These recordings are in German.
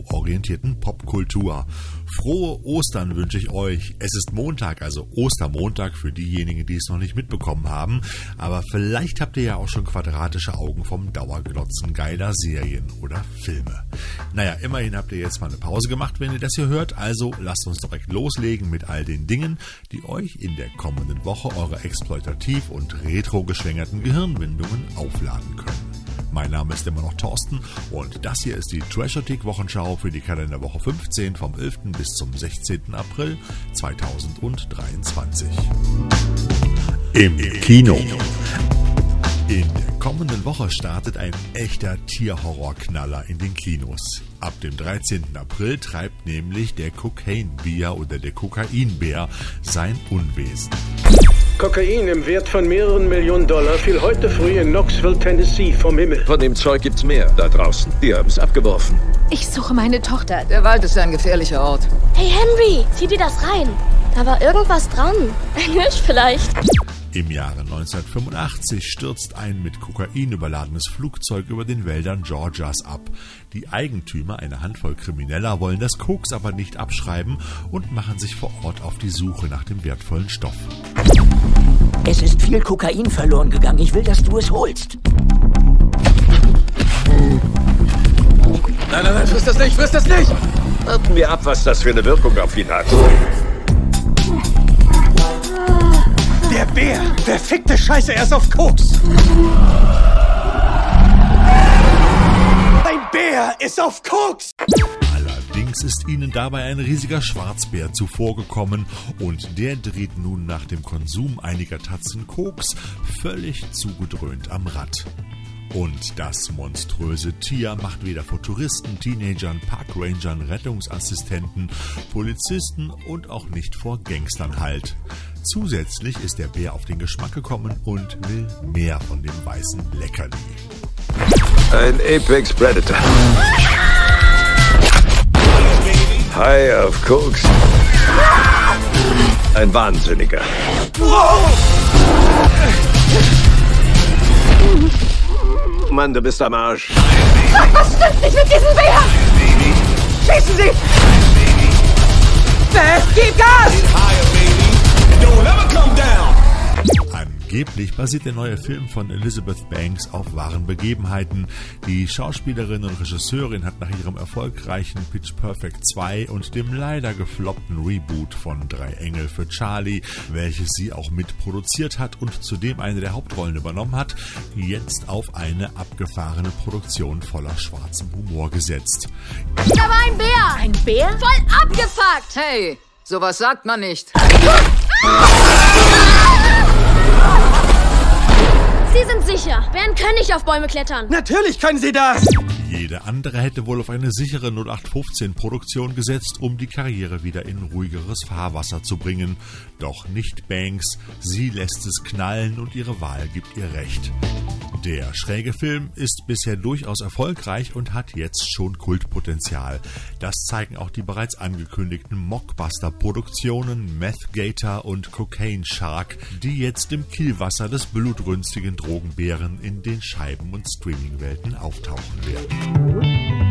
retro-orientierten Popkultur. Frohe Ostern wünsche ich euch. Es ist Montag, also Ostermontag für diejenigen, die es noch nicht mitbekommen haben. Aber vielleicht habt ihr ja auch schon quadratische Augen vom Dauerglotzen geiler Serien oder Filme. Naja, immerhin habt ihr jetzt mal eine Pause gemacht, wenn ihr das hier hört. Also lasst uns direkt loslegen mit all den Dingen, die euch in der kommenden Woche eure exploitativ und retro geschwängerten Gehirnwindungen aufladen können. Mein Name ist immer noch Thorsten und das hier ist die Treasure Wochenschau für die Kalenderwoche 15 vom 11. bis zum 16. April 2023. Im Kino. In der kommenden Woche startet ein echter Tierhorrorknaller in den Kinos. Ab dem 13. April treibt nämlich der Kokainbär oder der Kokainbär sein Unwesen. Kokain im Wert von mehreren Millionen Dollar fiel heute früh in Knoxville, Tennessee vom Himmel. Von dem Zeug gibt's mehr da draußen. Die haben's abgeworfen. Ich suche meine Tochter. Der Wald ist ein gefährlicher Ort. Hey Henry, zieh dir das rein. Da war irgendwas dran. Ein Hirsch vielleicht. Im Jahre 1985 stürzt ein mit Kokain überladenes Flugzeug über den Wäldern Georgias ab. Die Eigentümer, eine Handvoll Krimineller, wollen das Koks aber nicht abschreiben und machen sich vor Ort auf die Suche nach dem wertvollen Stoff. Es ist viel Kokain verloren gegangen. Ich will, dass du es holst. Nein, nein, nein, friss das nicht, friss das nicht! Warten wir ab, was das für eine Wirkung auf ihn hat. Verfickte Scheiße, er ist auf Koks! Ein Bär ist auf Koks! Allerdings ist ihnen dabei ein riesiger Schwarzbär zuvorgekommen und der dreht nun nach dem Konsum einiger Tatzen Koks völlig zugedröhnt am Rad. Und das monströse Tier macht weder vor Touristen, Teenagern, Parkrangern, Rettungsassistenten, Polizisten und auch nicht vor Gangstern halt. Zusätzlich ist der Bär auf den Geschmack gekommen und will mehr von dem weißen Leckerli. Ein Apex Predator. High auf Koks. Ein Wahnsinniger. Mann, du bist am Arsch. Was stimmt nicht mit diesem Bär? Schießen Sie! Beth, gib Gas! Angeblich basiert der neue Film von Elizabeth Banks auf wahren Begebenheiten. Die Schauspielerin und Regisseurin hat nach ihrem erfolgreichen Pitch Perfect 2 und dem leider gefloppten Reboot von Drei Engel für Charlie, welches sie auch mitproduziert hat und zudem eine der Hauptrollen übernommen hat, jetzt auf eine abgefahrene Produktion voller schwarzem Humor gesetzt. Da war ein Bär. Ein Bär? Voll abgefuckt. Hey, sowas sagt man nicht. Sie sind sicher. Bären können nicht auf Bäume klettern. Natürlich können sie das! Jede andere hätte wohl auf eine sichere 0815-Produktion gesetzt, um die Karriere wieder in ruhigeres Fahrwasser zu bringen. Doch nicht Banks, sie lässt es knallen und ihre Wahl gibt ihr recht. Der schräge Film ist bisher durchaus erfolgreich und hat jetzt schon Kultpotenzial. Das zeigen auch die bereits angekündigten Mockbuster-Produktionen Meth Gator und Cocaine Shark, die jetzt im Kielwasser des blutrünstigen Drogenbären in den Scheiben- und Streamingwelten auftauchen werden.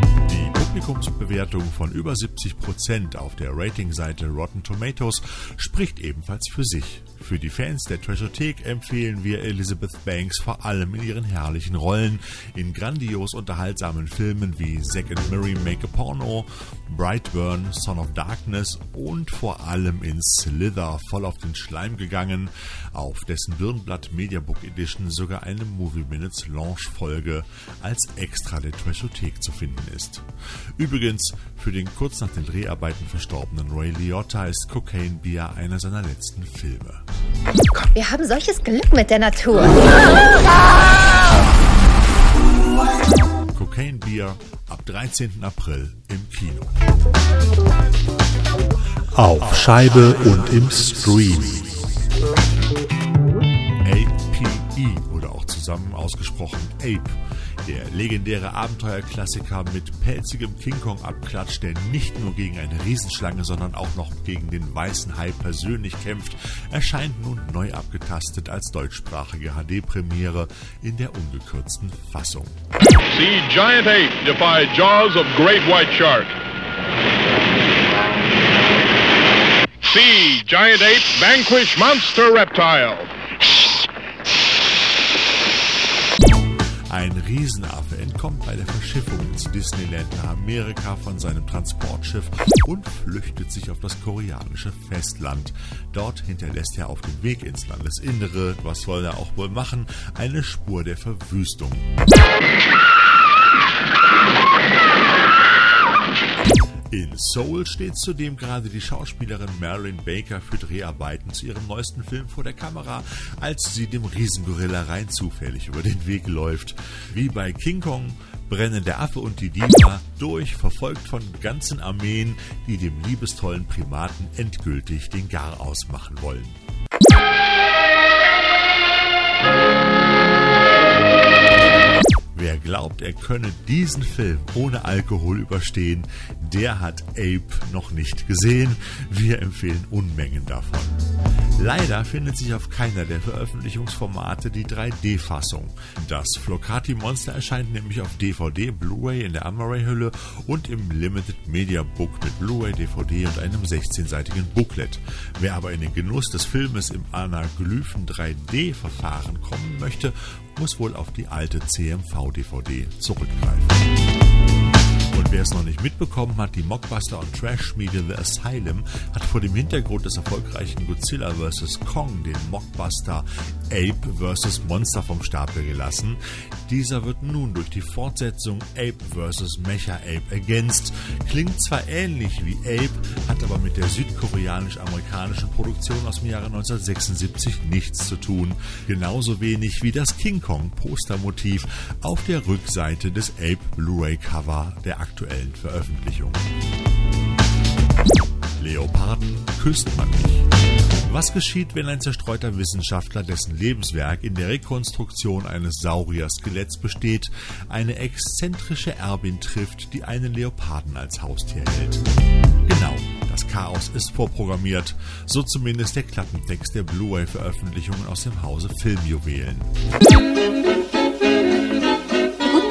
Publikumsbewertung von über 70% auf der Ratingseite Rotten Tomatoes spricht ebenfalls für sich. Für die Fans der Treasurethek empfehlen wir Elizabeth Banks vor allem in ihren herrlichen Rollen in grandios unterhaltsamen Filmen wie Zack and Mary Make a Porno, Brightburn, Son of Darkness und vor allem in Slither voll auf den Schleim gegangen, auf dessen Birnblatt Mediabook Edition sogar eine Movie Minutes Launch Folge als Extra der Treasurethek zu finden ist. Übrigens, für den kurz nach den Dreharbeiten verstorbenen Ray Liotta ist Cocaine Beer einer seiner letzten Filme. Wir haben solches Glück mit der Natur. Cocaine Beer ab 13. April im Kino. Auf Scheibe und im Stream. Zusammen ausgesprochen Ape. Der legendäre Abenteuerklassiker mit pelzigem King Kong abklatscht, der nicht nur gegen eine Riesenschlange, sondern auch noch gegen den weißen Hai persönlich kämpft, erscheint nun neu abgetastet als deutschsprachige HD-Premiere in der ungekürzten Fassung. See Giant Ape defy jaws of great white shark. See Giant Ape vanquish monster reptile. Ein Riesenaffe entkommt bei der Verschiffung ins Disneyland nach Amerika von seinem Transportschiff und flüchtet sich auf das koreanische Festland. Dort hinterlässt er auf dem Weg ins Landesinnere, was soll er auch wohl machen, eine Spur der Verwüstung. In Seoul steht zudem gerade die Schauspielerin Marilyn Baker für Dreharbeiten zu ihrem neuesten Film vor der Kamera, als sie dem Riesengorilla rein zufällig über den Weg läuft. Wie bei King Kong brennen der Affe und die Diva durch, verfolgt von ganzen Armeen, die dem liebestollen Primaten endgültig den Gar ausmachen wollen. Wer glaubt, er könne diesen Film ohne Alkohol überstehen, der hat Ape noch nicht gesehen. Wir empfehlen Unmengen davon. Leider findet sich auf keiner der Veröffentlichungsformate die 3D-Fassung. Das Flocati Monster erscheint nämlich auf DVD, Blu-ray in der Amaray-Hülle und im Limited Media Book mit Blu-ray, DVD und einem 16-seitigen Booklet. Wer aber in den Genuss des Filmes im Anaglyphen 3D-Verfahren kommen möchte, muss wohl auf die alte CMV-DVD zurückgreifen. Und wer es noch nicht mitbekommen hat, die Mockbuster- und Trash-Schmiede The Asylum hat vor dem Hintergrund des erfolgreichen Godzilla vs. Kong den Mockbuster Ape vs. Monster vom Stapel gelassen. Dieser wird nun durch die Fortsetzung Ape vs. Mecha Ape ergänzt. Klingt zwar ähnlich wie Ape, hat aber mit der südkoreanisch-amerikanischen Produktion aus dem Jahre 1976 nichts zu tun. Genauso wenig wie das King Kong Postermotiv auf der Rückseite des Ape Blu-ray Cover der aktuellen Veröffentlichung. Leoparden küsst man nicht. Was geschieht, wenn ein zerstreuter Wissenschaftler, dessen Lebenswerk in der Rekonstruktion eines Saurier-Skeletts besteht, eine exzentrische Erbin trifft, die einen Leoparden als Haustier hält? Genau, das Chaos ist vorprogrammiert, so zumindest der Klappentext der Blu-ray-Veröffentlichungen aus dem Hause Filmjuwelen. Guten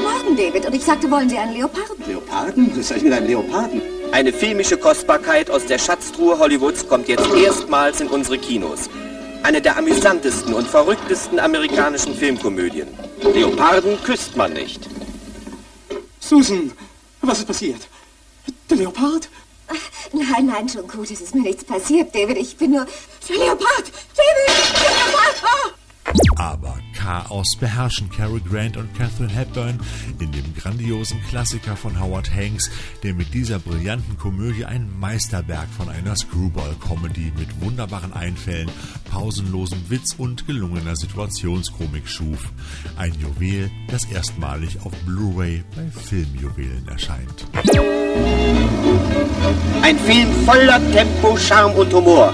Morgen, David. Und ich sagte, wollen Sie einen Leoparden? Leoparden? Was soll ich mit einem Leoparden? Eine filmische Kostbarkeit aus der Schatztruhe Hollywoods kommt jetzt erstmals in unsere Kinos. Eine der amüsantesten und verrücktesten amerikanischen Filmkomödien. Leoparden küsst man nicht. Susan, was ist passiert? Der Leopard? Nein, nein, schon gut. Es ist mir nichts passiert, David. Ich bin nur... Der Leopard! David! Der Leopard! Ah! Aber Chaos beherrschen Cary Grant und Catherine Hepburn in dem grandiosen Klassiker von Howard Hanks, der mit dieser brillanten Komödie ein Meisterwerk von einer Screwball-Comedy mit wunderbaren Einfällen, pausenlosem Witz und gelungener Situationskomik schuf. Ein Juwel, das erstmalig auf Blu-ray bei Filmjuwelen erscheint. Ein Film voller Tempo, Charme und Humor.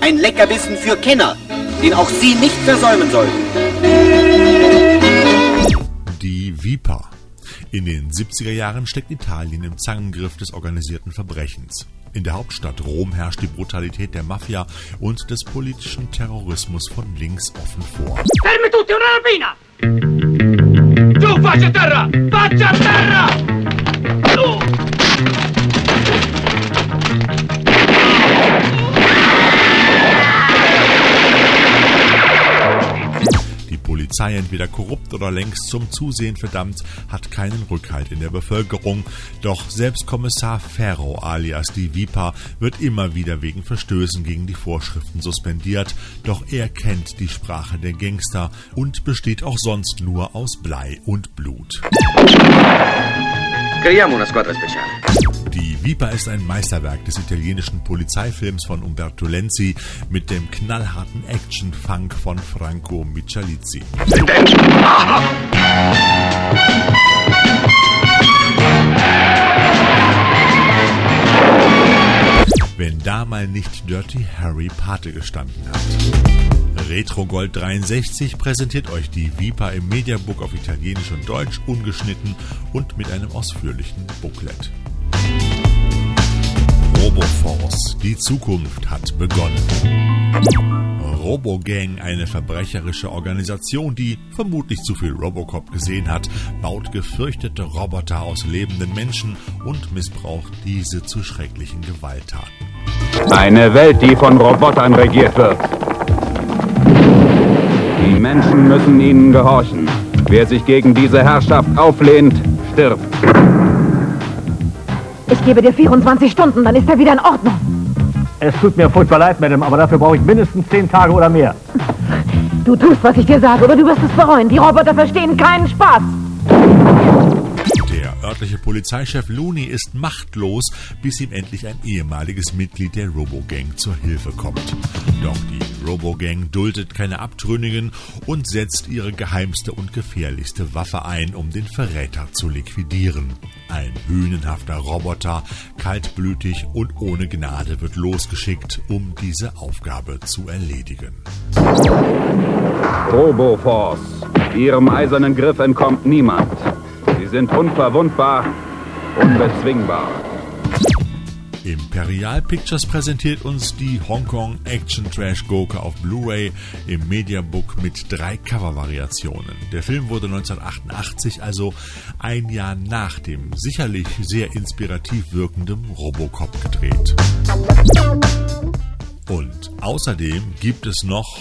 Ein Leckerbissen für Kenner, den auch Sie nicht versäumen sollten. Die Viper. In den 70er Jahren steckt Italien im Zangengriff des organisierten Verbrechens. In der Hauptstadt Rom herrscht die Brutalität der Mafia und des politischen Terrorismus von links offen vor. Fermi tutti, una rapina! Giù, faccia terra! Faccia terra! Polizei, entweder korrupt oder längst zum Zusehen verdammt, hat keinen Rückhalt in der Bevölkerung. Doch selbst Kommissar Ferro alias die Viper wird immer wieder wegen Verstößen gegen die Vorschriften suspendiert. Doch er kennt die Sprache der Gangster und besteht auch sonst nur aus Blei und Blut. Creiamo una squadra speciale. Die Viper ist ein Meisterwerk des italienischen Polizeifilms von Umberto Lenzi mit dem knallharten Action-Funk von Franco Michalizzi. Da mal nicht Dirty Harry Pate gestanden hat. Retro Gold 63 präsentiert euch die Viper im Mediabook auf Italienisch und Deutsch ungeschnitten und mit einem ausführlichen Booklet. Roboforce, die Zukunft hat begonnen. Robogang, eine verbrecherische Organisation, die vermutlich zu viel Robocop gesehen hat, baut gefürchtete Roboter aus lebenden Menschen und missbraucht diese zu schrecklichen Gewalttaten. Eine Welt, die von Robotern regiert wird. Die Menschen müssen ihnen gehorchen. Wer sich gegen diese Herrschaft auflehnt, stirbt. Ich gebe dir 24 Stunden, dann ist er wieder in Ordnung. Es tut mir furchtbar leid, Madame, aber dafür brauche ich mindestens 10 Tage oder mehr. Du tust, was ich dir sage, oder du wirst es bereuen. Die Roboter verstehen keinen Spaß. Örtliche Polizeichef Looney ist machtlos, bis ihm endlich ein ehemaliges Mitglied der Robogang zur Hilfe kommt. Doch die Robogang duldet keine Abtrünnigen und setzt ihre geheimste und gefährlichste Waffe ein, um den Verräter zu liquidieren. Ein hünenhafter Roboter, kaltblütig und ohne Gnade wird losgeschickt, um diese Aufgabe zu erledigen. Roboforce. Ihrem eisernen Griff entkommt niemand. Sie sind unverwundbar, unbezwingbar. Imperial Pictures präsentiert uns die Hongkong Action Trash Gurke auf Blu-ray im Mediabook mit drei Covervariationen. Der Film wurde 1988, also ein Jahr nach dem sicherlich sehr inspirativ wirkenden Robocop gedreht. Und außerdem gibt es noch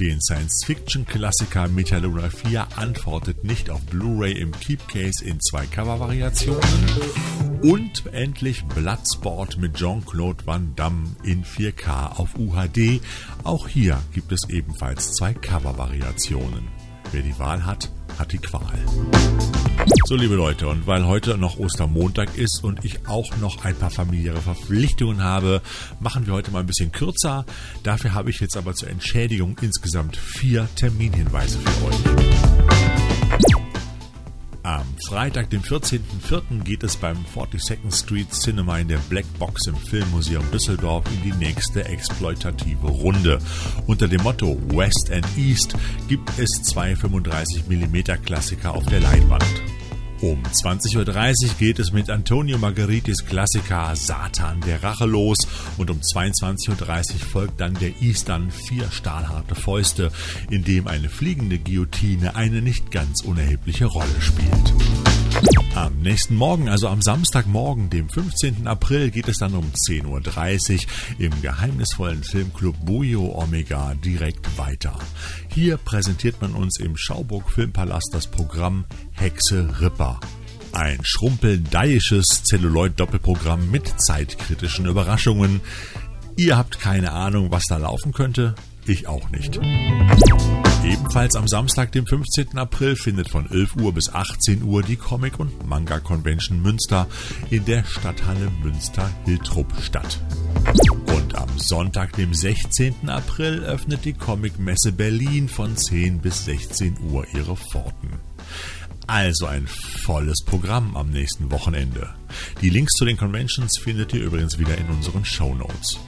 den Science-Fiction-Klassiker Metaluna 4 antwortet nicht auf Blu-ray im Keepcase in zwei Covervariationen und endlich Bloodsport mit Jean-Claude Van Damme in 4K auf UHD. Auch hier gibt es ebenfalls zwei Covervariationen. Wer die Wahl hat, hat die Qual. So, liebe Leute, und weil heute noch Ostermontag ist und ich auch noch ein paar familiäre Verpflichtungen habe, machen wir heute mal ein bisschen kürzer. Dafür habe ich jetzt aber zur Entschädigung insgesamt vier Terminhinweise für euch. Am Freitag, dem 14.04. geht es beim 42nd Street Cinema in der Black Box im Filmmuseum Düsseldorf in die nächste exploitative Runde. Unter dem Motto West and East gibt es zwei 35mm Klassiker auf der Leinwand. Um 20.30 Uhr geht es mit Antonio Margaritis Klassiker Satan der Rache los und um 22.30 Uhr folgt dann der Eastern Vier stahlharte Fäuste, in dem eine fliegende Guillotine eine nicht ganz unerhebliche Rolle spielt. Am nächsten Morgen, also am Samstagmorgen, dem 15. April, geht es dann um 10.30 Uhr im geheimnisvollen Filmclub Bujo Omega direkt weiter. Hier präsentiert man uns im Schauburg Filmpalast das Programm Hexe Ripper. Ein schrumpeldeisches Zelluloid-Doppelprogramm mit zeitkritischen Überraschungen. Ihr habt keine Ahnung, was da laufen könnte? Ich auch nicht. Ebenfalls am Samstag, dem 15. April, findet von 11 Uhr bis 18 Uhr die Comic- und Manga Convention Münster in der Stadthalle Münster-Hiltrup statt. Und am Sonntag, dem 16. April, öffnet die Comic-Messe Berlin von 10 bis 16 Uhr ihre Pforten. Also ein volles Programm am nächsten Wochenende. Die Links zu den Conventions findet ihr übrigens wieder in unseren Show Notes.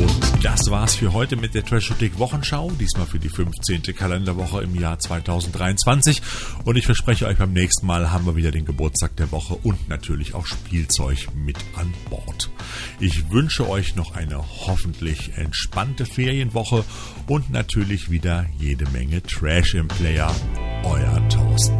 Und das war's für heute mit der Trashotik Wochenschau, diesmal für die 15. Kalenderwoche im Jahr 2023. Und ich verspreche euch, beim nächsten Mal haben wir wieder den Geburtstag der Woche und natürlich auch Spielzeug mit an Bord. Ich wünsche euch noch eine hoffentlich entspannte Ferienwoche und natürlich wieder jede Menge Trash im Player. Euer Thorsten.